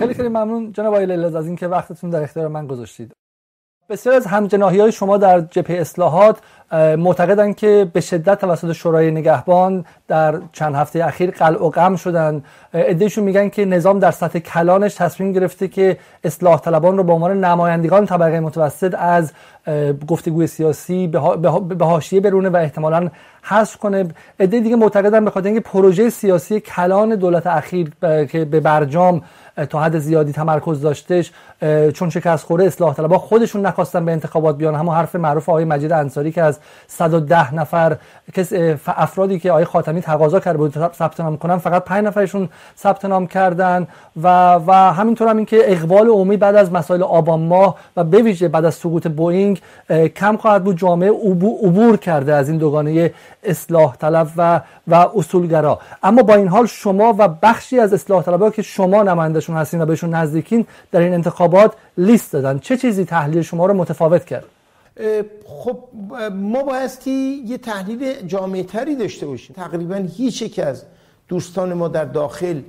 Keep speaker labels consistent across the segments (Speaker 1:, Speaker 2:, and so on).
Speaker 1: خیلی خیلی ممنون جناب آقای از اینکه وقتتون در اختیار من گذاشتید. بسیار از همجناهی های شما در جبهه اصلاحات معتقدند که به شدت توسط شورای نگهبان در چند هفته اخیر قلع و قم شدن. ادهشون میگن که نظام در سطح کلانش تصمیم گرفته که اصلاح طلبان رو به عنوان نمایندگان طبقه متوسط از گفتگوی سیاسی به حاشیه برونه و احتمالا حذف کنه. عده دیگه معتقدن به اینکه پروژه سیاسی کلان دولت اخیر که به برجام تا حد زیادی تمرکز داشتش چون شکست خورده اصلاح طلبها خودشون نخواستن به انتخابات بیان. همون حرف معروف آقای مجید انصاری که از 110 نفر افرادی که آقای خاتمی تقاضا کرده بود ثبت نام کنن فقط 5 نفرشون ثبت نام کردن. و و همینطور هم این که اقبال عمومی بعد از مسائل آبان ماه و به بعد از سقوط بوئینگ کم خواهد بود جامعه عبور کرده از این دوگانه اصلاح طلب و و اصولگرا. اما با این حال شما و بخشی از اصلاح طلبها که شما نمایندشون هستین و بهشون نزدیکین در این انتخابات لیست دادن. چه چیزی تحلیل شما رو متفاوت کرد؟
Speaker 2: خب ما بایستی یه تحلیل جامعه تری داشته باشیم. تقریبا هیچ یک از دوستان ما در داخل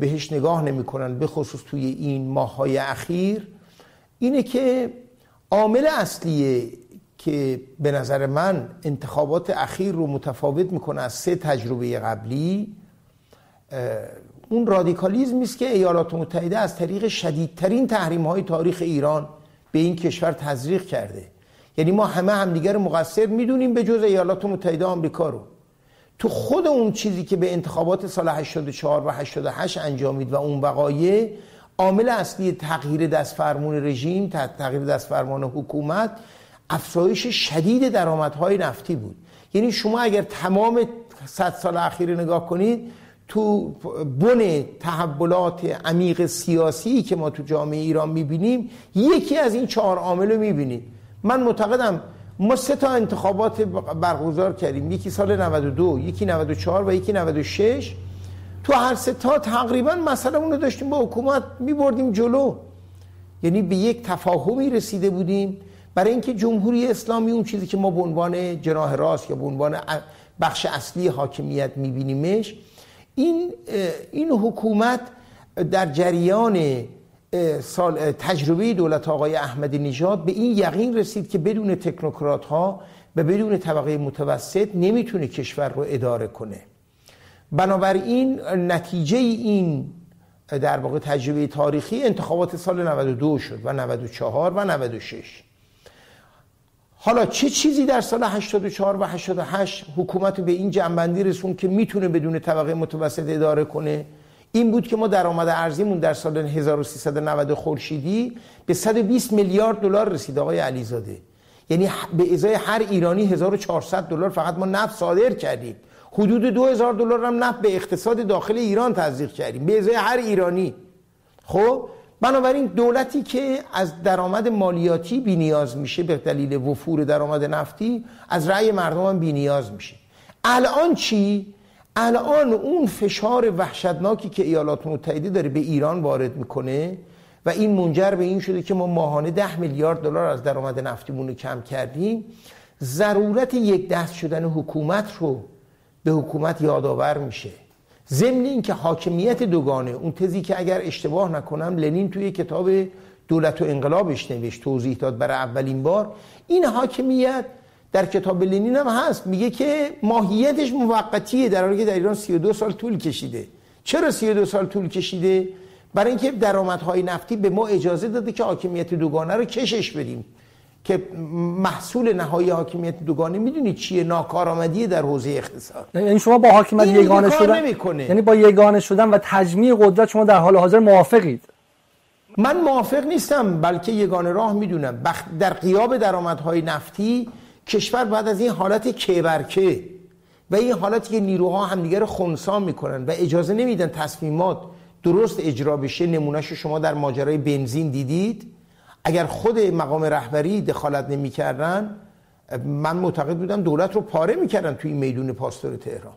Speaker 2: بهش نگاه نمی‌کنن به خصوص توی این ماهای اخیر. اینه که عامل اصلیه که به نظر من انتخابات اخیر رو متفاوت می‌کنه از سه تجربه قبلی. اون رادیکالیزمی است که ایالات متحده از طریق شدیدترین تحریم های تاریخ ایران به این کشور تزریق کرده. یعنی ما همه همدیگر مقصر می‌دونیم به جز ایالات متحده آمریکا رو. تو خود اون چیزی که به انتخابات سال 84 و 88 انجامید و اون وقایع عامل اصلی تغییر دست فرمون رژیم تغییر دست فرمان حکومت افزایش شدید درآمدهای نفتی بود. یعنی شما اگر تمام 100 سال اخیر نگاه کنید تو بن تحولات عمیق سیاسی که ما تو جامعه ایران می‌بینیم یکی از این چهار عامل رو می‌بینید. من معتقدم ما سه تا انتخابات برگزار کردیم. یکی سال 92 یکی 94 و یکی 96 تو هر سه تا تقریبا مسئله رو داشتیم با حکومت میبردیم جلو. یعنی به یک تفاهمی رسیده بودیم. برای اینکه جمهوری اسلامی اون چیزی که ما به عنوان جناح راست یا به عنوان بخش اصلی حاکمیت میبینیمش این این حکومت در جریان سال تجربه دولت آقای احمدی نژاد به این یقین رسید که بدون تکنوکرات ها و بدون طبقه متوسط نمی‌تونه کشور رو اداره کنه. بنابراین نتیجه این در واقع تجربه تاریخی انتخابات سال 92 شد و 94 و 96 حالا چه چیزی در سال 84 و 88 حکومت به این جنبندی رسون که می‌تونه بدون طبقه متوسط اداره کنه؟ این بود که ما درآمد ارزیمون در سال 1390 خورشیدی به 120 میلیارد دلار رسید آقای علیزاده. یعنی به ازای هر ایرانی 1400 دلار فقط ما نفت صادر کردیم. حدود 2000 دلار هم نفت به اقتصاد داخل ایران تزریق کردیم. به ازای هر ایرانی. خب بنابراین دولتی که از درآمد مالیاتی بی نیاز میشه به دلیل وفور درآمد نفتی از رأی مردم هم بی نیاز میشه. الان چی؟ الان اون فشار وحشتناکی که ایالات متحده داره به ایران وارد می‌کنه و این منجر به این شده که ما ماهانه ده میلیارد دلار از درآمد نفتیمون رو کم کردیم ضرورت یک دست شدن حکومت رو به حکومت یادآور میشه. ضمن این که حاکمیت دوگانه اون تزی که اگر اشتباه نکنم لنین توی کتاب دولت و انقلابش نوشت توضیح داد برای اولین بار. این حاکمیت در کتاب لنین هم هست. میگه که ماهیتش موقتیه در حالی که در ایران 32 سال طول کشیده. چرا 32 سال طول کشیده؟ برای اینکه درآمدهای نفتی به ما اجازه داده که حاکمیت دوگانه رو کشش بدیم. که محصول نهایی حاکمیت دوگانه می‌دونید چیه؟ ناکارآمدی در حوزه اقتصاد.
Speaker 1: یعنی شما با حاکمیت یگانه شدن یعنی با یگانه شدن و تجمیع قدرت شما در حال حاضر موافقید.
Speaker 2: من موافق نیستم بلکه یگانه راه می‌دونم. در قیاب درآمدهای نفتی کشور بعد از این حالت کبرکه و این حالتی که نیروها همدیگه رو خونسا می‌کنن و اجازه نمیدن تصمیمات درست اجرا بشه. نمونهش شما در ماجرای بنزین دیدید. اگر خود مقام رهبری دخالت نمی‌کردن من معتقد بودم دولت رو پاره می‌کردن توی میدون پاستور تهران.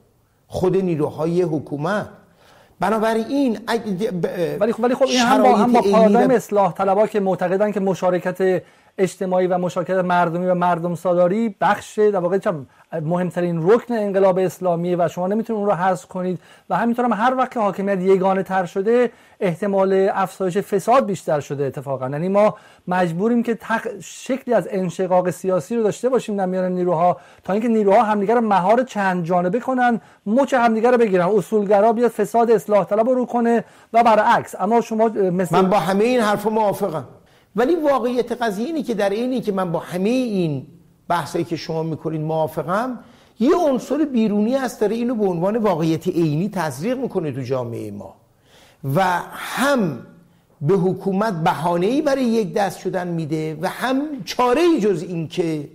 Speaker 2: خود نیروهای حکومت. بنابراین
Speaker 1: ولی خب ولی خب این هم با هم با پارادایم اصلاح طلبا که معتقدن که مشارکت اجتماعی و مشارکت مردمی و مردم سالاری بخش در واقع مهمترین رکن انقلاب اسلامی و شما نمی‌تونید اون رو حذف کنید. و همینطور هم هر وقت که حاکمیت یگانه تر شده احتمال افزایش فساد بیشتر شده اتفاقا. یعنی ما مجبوریم که تق... شکلی از انشقاق سیاسی رو داشته باشیم در میان نیروها تا اینکه نیروها همدیگر رو مهار چند جانبه کنن مچ همدیگر رو بگیرن. اصولگرا بیاد فساد اصلاح طلب رو کنه و برعکس. اما شما
Speaker 2: مثل من با همه این حرف موافقم. ولی واقعیت قضیه اینه که در اینی که من با همه این بحثایی که شما می‌کنید موافقم یه عنصر بیرونی هست داره اینو به عنوان واقعیت عینی تزریق می‌کنه تو جامعه ما. و هم به حکومت بهانه‌ای برای یک دست شدن میده و هم چاره ای جز این که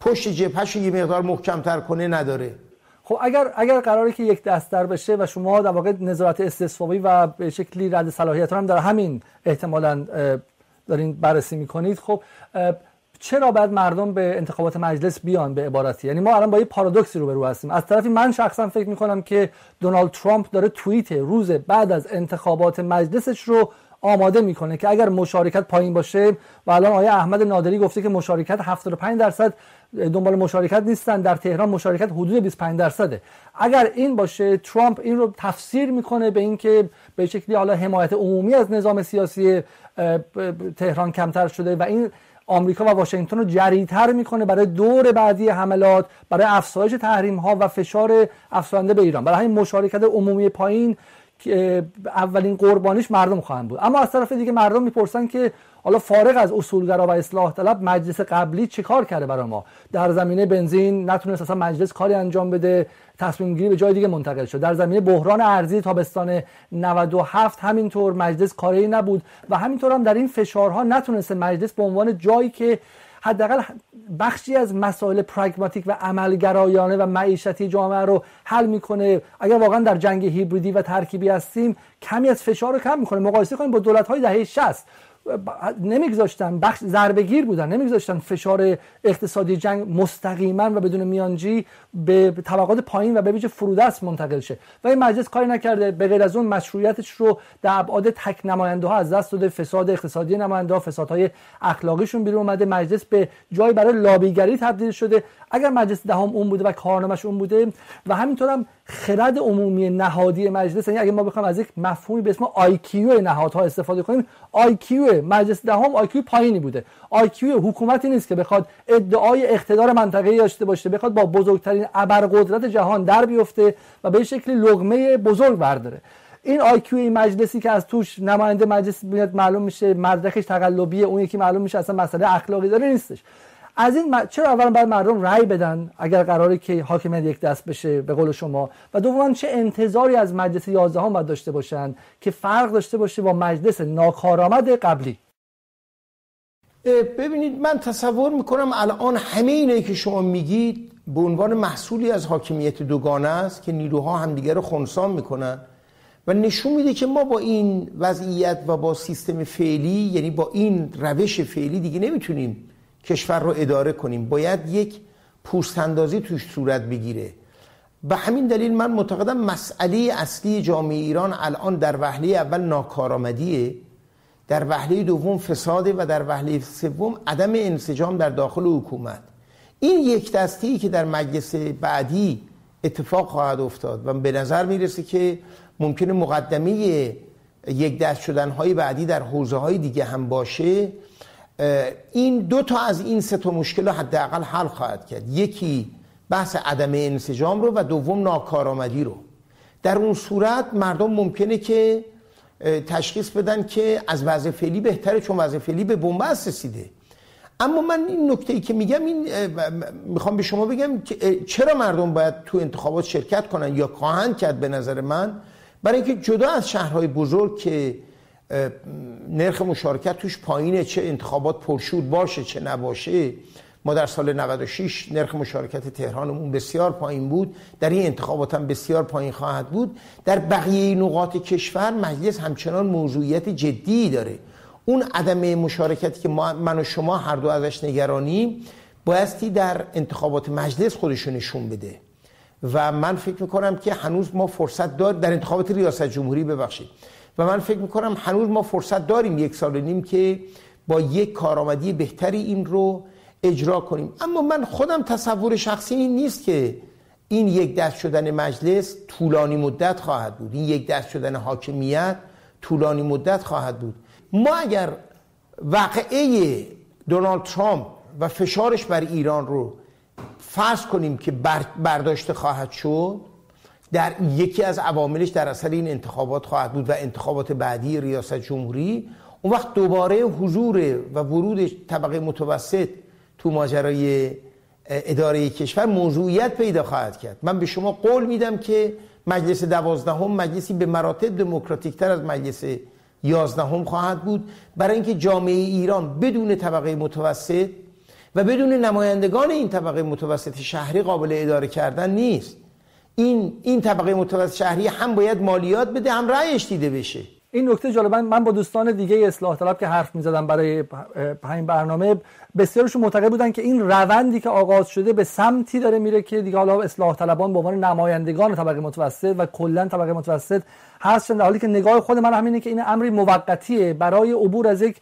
Speaker 2: پشت جبهش یه مقدار محکمتر کنه نداره.
Speaker 1: خب اگر اگر قراره که یک دستر بشه و شما در واقع نظارت استصوابی و به شکلی رد صلاحیت هم در همین احتمالا دارین بررسی می‌کنید خب چرا باید مردم به انتخابات مجلس بیان به عبارتی یعنی ما الان با یه پارادوکسی رو هستیم. از طرفی من شخصا فکر می‌کنم که دونالد ترامپ داره توییت روز بعد از انتخابات مجلسش رو آماده می‌کنه که اگر مشارکت پایین باشه و الان آیه احمد نادری گفته که مشارکت 75 درصد دنبال مشارکت نیستن در تهران مشارکت حدود 25 درصده. اگر این باشه ترامپ این رو تفسیر می‌کنه به اینکه به شکلی حالا حمایت عمومی از نظام سیاسی تهران کمتر شده و این آمریکا و واشنگتن رو جریتر می‌کنه برای دور بعدی حملات برای افزایش تحریم ها و فشار افزاینده به ایران. برای همین مشارکت عمومی پایین اولین قربانیش مردم خواهند بود. اما از طرف دیگه مردم می‌پرسن که حالا فارغ از اصولگرا و اصلاح طلب مجلس قبلی چه کار کرده برای ما؟ در زمینه بنزین نتونست اصلا مجلس کاری انجام بده تصمیم گیری به جای دیگه منتقل شد. در زمینه بحران ارزی تابستان 97 همینطور مجلس کاری نبود و همینطور هم در این فشارها نتونست مجلس به عنوان جایی که حداقل بخشی از مسائل پراگماتیک و عملگرایانه و معیشتی جامعه رو حل می‌کنه. اگر واقعا در جنگ هیبریدی و ترکیبی هستیم کمی از فشار رو کم می‌کنه. مقایسه کنیم با دولت های دهه 60 نمیگذاشتن بخش ضربگیر بودن نمیگذاشتن فشار اقتصادی جنگ مستقیما و بدون میانجی به طبقات پایین و به ویژه فرودست منتقل شه. و این مجلس کاری نکرده به غیر از اون مشروعیتش رو در ابعاد تک نماینده ها از دست داده فساد اقتصادی نماینده ها فسادهای اخلاقیشون بیرون اومده مجلس به جای برای لابیگری تبدیل شده. اگر مجلس دهم اون بوده و کارنامش اون بوده و همینطور هم خرد عمومی نهادی مجلس یعنی اگه ما بخوایم از یک مفهومی به اسم IQ نهادها استفاده کنیم IQ مجلس دهم IQ پایینی بوده. IQ حکومتی نیست که بخواد ادعای اقتدار منطقه‌ای داشته باشه بخواد با بزرگترین ابرقدرت جهان در بیفته و به شکلی لغمه بزرگ برداره. این آیکیو این مجلسی که از توش نماینده مجلس میاد معلوم میشه مدرکش تقلبیه اون یکی معلوم میشه اصلا مسئله اخلاقی داره نیستش. از این چرا اولا باید مردم رأی بدن اگر قراره که حاکمیت یک دست بشه به قول شما؟ و دوما چه انتظاری از مجلس 11 باید داشته باشن که فرق داشته باشه با مجلس ناکارآمد قبلی؟
Speaker 2: ببینید من تصور می‌کنم الان همه اینه که شما میگید به عنوان محصولی از حاکمیت دوگانه است که نیروها همدیگه رو خونسان می‌کنن و نشون میده که ما با این وضعیت و با سیستم فعلی یعنی با این روش فعلی دیگه نمی‌تونیم کشور رو اداره کنیم. باید یک پوست اندازی توش صورت بگیره. به همین دلیل من معتقدم مسئله اصلی جامعه ایران الان در وهله اول ناکارآمدیه. در وهله دوم فساده و در وهله سوم عدم انسجام در داخل حکومت. این یک دستی که در مجلس بعدی اتفاق خواهد افتاد و به نظر می‌رسه که ممکنه مقدمه یک دست شدن های بعدی در حوزه های دیگه هم باشه این دو تا از این سه تا مشکل رو حداقل حل خواهد کرد. یکی بحث عدم انسجام رو و دوم ناکارآمدی رو. در اون صورت مردم ممکنه که تشخیص بدن که از وضع فعلی بهتره چون وضع فعلی به بنبست رسیده. اما من این نکته ای که میگم این می‌خوام به شما بگم که چرا مردم باید تو انتخابات شرکت کنن یا خواهند کرد به نظر من؟ برای اینکه جدا از شهرهای بزرگ که نرخ مشارکت توش پایینه چه انتخابات پرشور باشه چه نباشه. ما در سال 96 نرخ مشارکت تهرانمون بسیار پایین بود. در این انتخابات هم بسیار پایین خواهد بود. در بقیه نقاط کشور مجلس همچنان موضوعیت جدی داره. اون عدم مشارکتی که ما من و شما هر دو ازش نگرانیم بایستی در انتخابات مجلس خودشون نشون بده. و من فکر می‌کنم که هنوز ما فرصت دار در انتخابات ریاست جمهوری ببخشید. و من فکر می‌کنم هنوز ما فرصت داریم یک سال و نیم که با یک کارآمدی بهتری این رو اجرا کنیم. اما من خودم تصور شخصی این نیست که این یک دست شدن مجلس طولانی مدت خواهد بود. این یک دست شدن حاکمیت طولانی مدت خواهد بود. ما اگر واقعه دونالد ترامپ و فشارش بر ایران رو فرض کنیم که برداشته خواهد شد در یکی از عواملش در اثر این انتخابات خواهد بود و انتخابات بعدی ریاست جمهوری اون وقت دوباره حضور و ورود طبقه متوسط تو ماجرای اداره کشور موضوعیت پیدا خواهد کرد. من به شما قول میدم که مجلس دوازدهم مجلسی به مراتب دموکراتیک تر از مجلس یازدهم خواهد بود. برای اینکه جامعه ایران بدون طبقه متوسط و بدون نمایندگان این طبقه متوسط شهری قابل اداره کردن نیست. این این طبقه متوسط شهری هم باید مالیات بده هم رأیش دیده بشه.
Speaker 1: این نکته جالب من با دوستان دیگه اصلاح طلب که حرف می‌زدم برای همین برنامه بسیارشون معتقد بودن که این روندی که آغاز شده به سمتی داره میره که دیگه حالا اصلاح طلبان به عنوان نمایندگان طبقه متوسط و کلا طبقه متوسط هستن در حالی که نگاه خود من همینه که این امری موقتیه. برای عبور از یک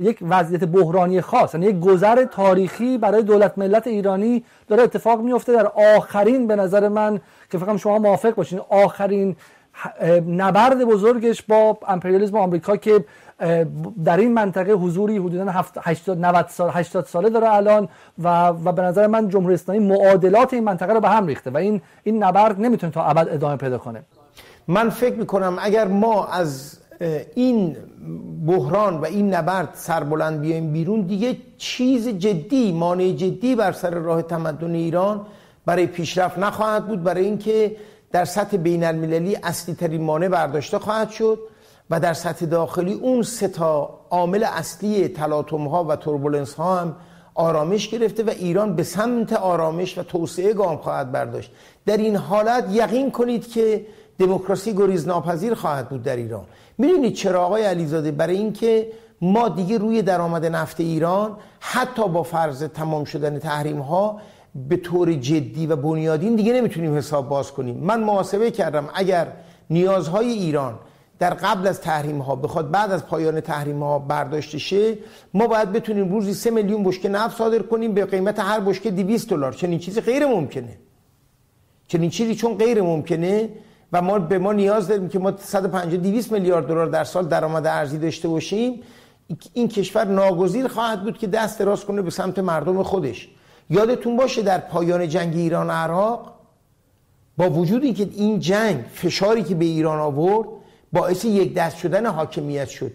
Speaker 1: یک وضعیت بحرانی خاص یعنی یک گذر تاریخی برای دولت ملت ایرانی داره اتفاق میفته در آخرین به نظر من که فکر موافق موافق باشین آخرین نبرد بزرگش با امپریالیسم آمریکا که در این منطقه حضوری حدودا 80 90 سال 80 ساله داره الان و و به نظر من جمهوری اسلامی معادلات این منطقه رو به هم ریخته و این این نبرد نمی‌تونه تا ابد ادامه پیدا کنه.
Speaker 2: من فکر می‌کنم اگر ما از این بحران و این نبرد سربلند بیایم بیرون دیگه چیز جدی مانع جدی بر سر راه تمدن ایران برای پیشرفت نخواهد بود برای اینکه در سطح بین المللی اصلی ترین مانع برداشته خواهد شد و در سطح داخلی اون سه تا عامل اصلی تلاطم ها و توربولنس ها هم آرامش گرفته و ایران به سمت آرامش و توسعه گام خواهد برداشت. در این حالت یقین کنید که دموکراسی گریز ناپذیر خواهد بود در ایران. می‌دونید چرا آقای علیزاده؟ برای اینکه ما دیگه روی درآمد نفت ایران حتی با فرض تمام شدن تحریم ها به طور جدی و بنیادین دیگه نمی‌تونیم حساب باز کنیم. من محاسبه کردم اگر نیازهای ایران در قبل از تحریم ها بخواد بعد از پایان تحریم ها برداشته شه ما باید بتونیم روزی سه میلیون بشکه نفت صادر کنیم به قیمت هر بشکه 200 دلار. چنین چیزی غیر ممکنه. چنین چیزی چون غیر ممکنه و ما به ما نیاز داریم که ما 150 200 میلیارد دلار در سال درآمد ارزی داشته باشیم. این کشور ناگزیر خواهد بود که دست راست کنه به سمت مردم خودش. یادتون باشه در پایان جنگ ایران عراق با وجود اینکه این جنگ فشاری که به ایران آورد باعث یک دست شدن حاکمیت شد.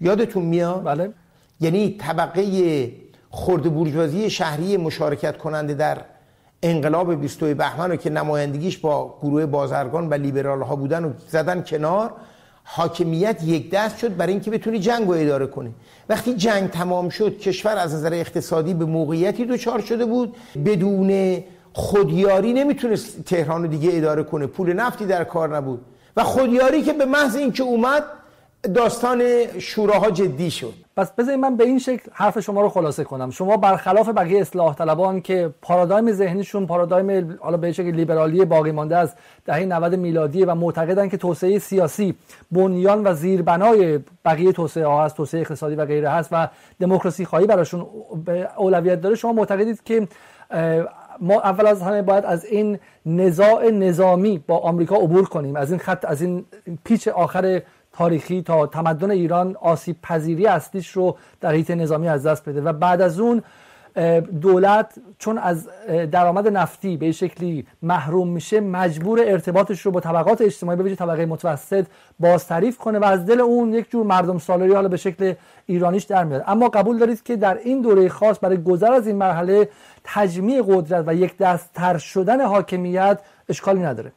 Speaker 2: یادتون میاد؟
Speaker 1: بله.
Speaker 2: یعنی طبقه خرد بورژوازی شهری مشارکت کننده در انقلاب 22 بهمن رو که نمایندگیش با گروه بازرگان و لیبرال ها بودن و زدن کنار حاکمیت یک دست شد برای اینکه بتونی جنگ رو اداره کنه وقتی جنگ تمام شد کشور از نظر اقتصادی به موقعیتی دچار شده بود. بدون خودیاری نمی‌تونست تهران رو دیگه اداره کنه. پول نفتی در کار نبود. و خودیاری که به محض اینکه اومد داستان شوراها جدی شد.
Speaker 1: پس بذارید من به این شکل حرف شما رو خلاصه کنم. شما برخلاف بقیه اصلاح طلبان که پارادایم ذهنیشون پارادایم حالا به شکل لیبرالی باقی مانده از دهه 90 میلادی و معتقدن که توسعه سیاسی بنیان و زیربنای بقیه توسعه ها هست توسعه اقتصادی و غیره هست و دموکراسی خواهی براشون اولویت داره. شما معتقدید که ما اول از همه باید از این نزاع نظامی با آمریکا عبور کنیم. از این خط از این پیچ آخر تاریخی تا تمدن ایران آسیب پذیری اصلیش رو در حیط نظامی از دست بده و بعد از اون دولت چون از درآمد نفتی به شکلی محروم میشه مجبور ارتباطش رو با طبقات اجتماعی به طبقه متوسط باز تعریف کنه و از دل اون یک جور مردم سالاری حالا به شکل ایرانیش در میاد. اما قبول دارید که در این دوره خاص برای گذر از این مرحله تجمیع قدرت و یک دست تر شدن حاکمیت اشکالی نداره.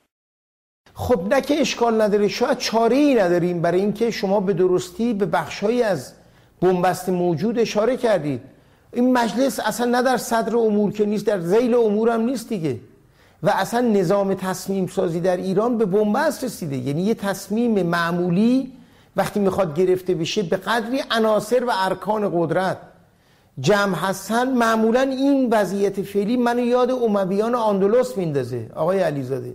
Speaker 2: خب نه که اشکال نداره شاید چاره ای نداریم. برای اینکه شما به درستی به بخشهایی از بنبست موجود اشاره کردید. این مجلس اصلا نه در صدر امور که نیست در زیل امور هم نیست دیگه. و اصلا نظام تصمیم سازی در ایران به بنبست رسیده. یعنی یه تصمیم معمولی وقتی می‌خواد گرفته بشه به قدری عناصر و ارکان قدرت. جمع هستن معمولا این وضعیت فعلی منو یاد امویان آندلس میندازه آقای علیزاده.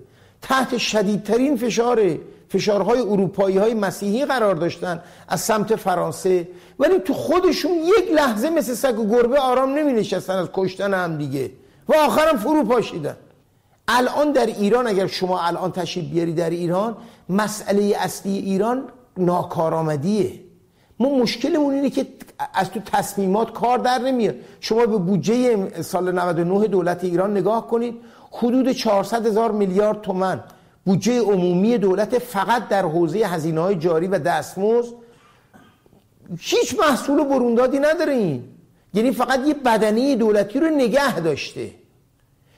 Speaker 2: تحت شدیدترین فشار فشارهای اروپایی های مسیحی قرار داشتن از سمت فرانسه. ولی تو خودشون یک لحظه مثل سگ و گربه آرام نمی نشستن از کشتن هم دیگه. و آخرم فرو پاشیدن. الان در ایران اگر شما الان تشریف بیاری در ایران مسئله اصلی ایران ناکارآمدیه. ما مشکلمون اینه که از تو تصمیمات کار در نمیاد. شما به بودجه سال 99 دولت ایران نگاه کنید. حدود 400 هزار میلیارد تومن بودجه عمومی دولت فقط در حوزه هزینه های جاری و دستمزد. هیچ محصول و بروندادی نداره این. یعنی فقط یه بدنی دولتی رو نگه داشته.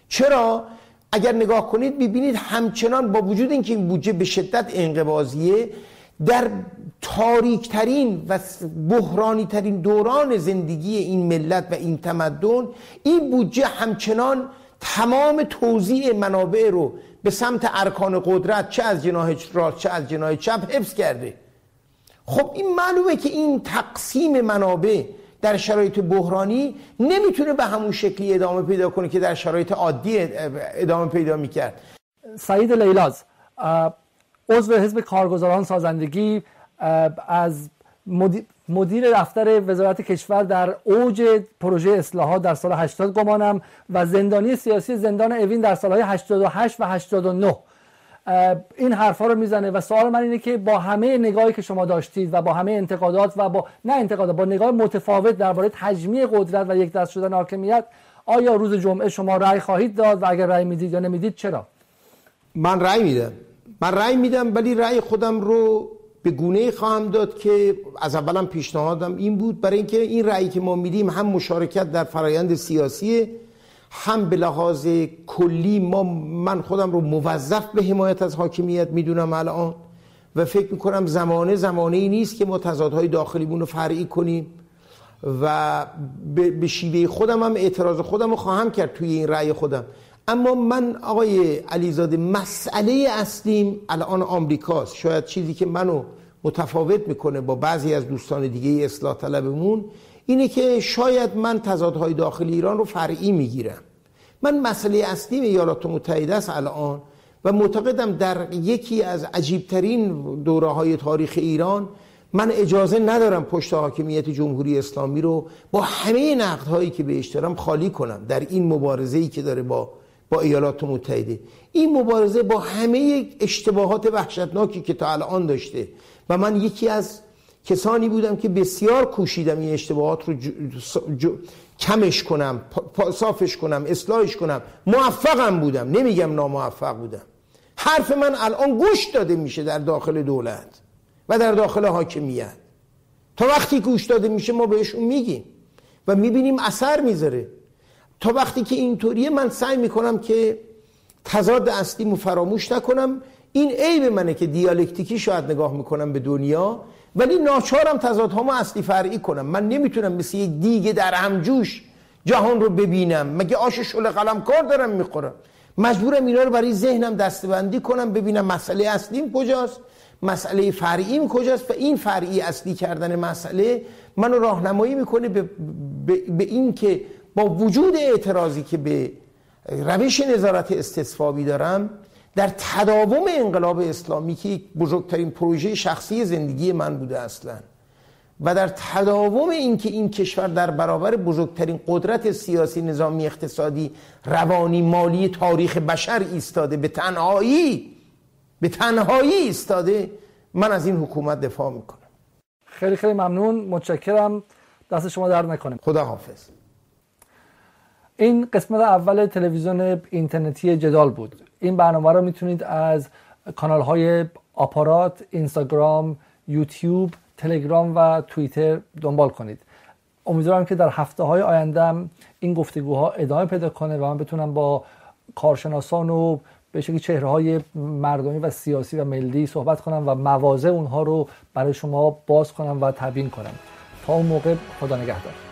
Speaker 2: چرا؟ اگر نگاه کنید ببینید همچنان با وجود اینکه این بودجه به شدت انقباضیه در تاریکترین و بحرانی ترین دوران زندگی این ملت و این تمدن این بودجه همچنان تمام توزیع منابع رو به سمت ارکان قدرت چه از جناح راست چه از جناح چپ حفظ کرده. خب این معلومه که این تقسیم منابع در شرایط بحرانی نمی‌تونه به همون شکلی ادامه پیدا کنه که در شرایط عادی ادامه پیدا می‌کرد.
Speaker 1: سعید لیلاز عضو حزب کارگزاران سازندگی از مدیر دفتر وزارت کشور در اوج پروژه اصلاحات در سال 80 گمانم و زندانی سیاسی زندان اوین در سالهای 88 و 89 این حرفا رو می‌زنه و سوال من اینه که با همه نگاهی که شما داشتید و با همه انتقادات و با نه انتقادات با نگاه متفاوت درباره تجمیع قدرت و یک دست شدن حاکمیت آیا روز جمعه شما رأی خواهید داد و اگر رأی می‌دید یا نمی‌دید چرا؟
Speaker 2: من رأی میدم. من رأی میدم ولی رأی خودم رو به گونه خواهم داد که از اولم پیشنهادم این بود. برای اینکه این رأیی که ما میدیم هم مشارکت در فرایند سیاسی هم به لحاظ کلی ما من خودم رو موظف به حمایت از حاکمیت می‌دونم الان و فکر می‌کنم زمانه زمانه ای نیست که ما تضادهای داخلیمون رو فرعی کنیم و به شیوه خودم هم اعتراض خودم رو خواهم کرد توی این رأی خودم. اما من آقای علیزاده مسئله اصلیم الان آمریکاست. شاید چیزی که منو متفاوت می‌کنه با بعضی از دوستان دیگه اصلاح طلبمون اینه که شاید من تضادهای داخل ایران رو فرعی می‌گیرم. من مسئله اصلی ایالات متحده است الان و معتقدم در یکی از عجیبترین دوره های تاریخ ایران من اجازه ندارم پشت حاکمیت جمهوری اسلامی رو با همه نقدهایی که بهش دارم خالی کنم در این مبارزه ای که داره با با ایالات متحده. این مبارزه با همه اشتباهات وحشتناکی که تا الان داشته و من یکی از کسانی بودم که بسیار کوشیدم این اشتباهات رو کمش کنم صافش کنم اصلاحش کنم. موفقم بودم نمیگم ناموفق بودم. حرف من الان گوش داده میشه در داخل دولت و در داخل حاکمیت. تا وقتی گوش داده میشه ما بهشون میگیم و می‌بینیم اثر می‌ذاره. تا وقتی که اینطوریه من سعی می‌کنم که تضاد اصلیمو فراموش نکنم. این عیب منه که دیالکتیکی شاید نگاه می‌کنم به دنیا ولی ناچارم تضادهامو اصلی فرعی کنم. من نمی‌تونم مثل یک دیگه در همجوش جهان رو ببینم. مگه آش شل قلم کار دارم می‌خورم؟ مجبورم اینا رو برای ذهنم دستبندی کنم ببینم مسئله اصلیم کجاست مسئله فرعیم کجاست و این فرعی اصلی کردن مسئله منو راهنمایی می‌کنه به, به, به این که با وجود اعتراضی که به روش نظارت استصوابی دارم در تداوم انقلاب اسلامی که بزرگترین پروژه شخصی زندگی من بوده اصلا. و در تداوم اینکه این کشور در برابر بزرگترین قدرت سیاسی نظامی اقتصادی روانی مالی تاریخ بشر ایستاده به تنهایی به تنهایی ایستاده من از این حکومت دفاع می‌کنم.
Speaker 1: خیلی خیلی ممنون. متشکرم. دست شما در نکنه.
Speaker 2: خدا حافظ
Speaker 1: این قسمت اول تلویزیون اینترنتی جدال بود. این برنامه رو می‌تونید از کانال های آپارات اینستاگرام یوتیوب تلگرام و توییتر دنبال کنید. امیدوارم که در هفته های آینده این گفتگوها ادامه پیدا کنه و من بتونم با کارشناسان و به شکلی چهره های مردمی و سیاسی و ملی صحبت کنم و مواضع اونها رو برای شما باز کنم و تبیین کنم. تا اون موقع خدا نگهدار.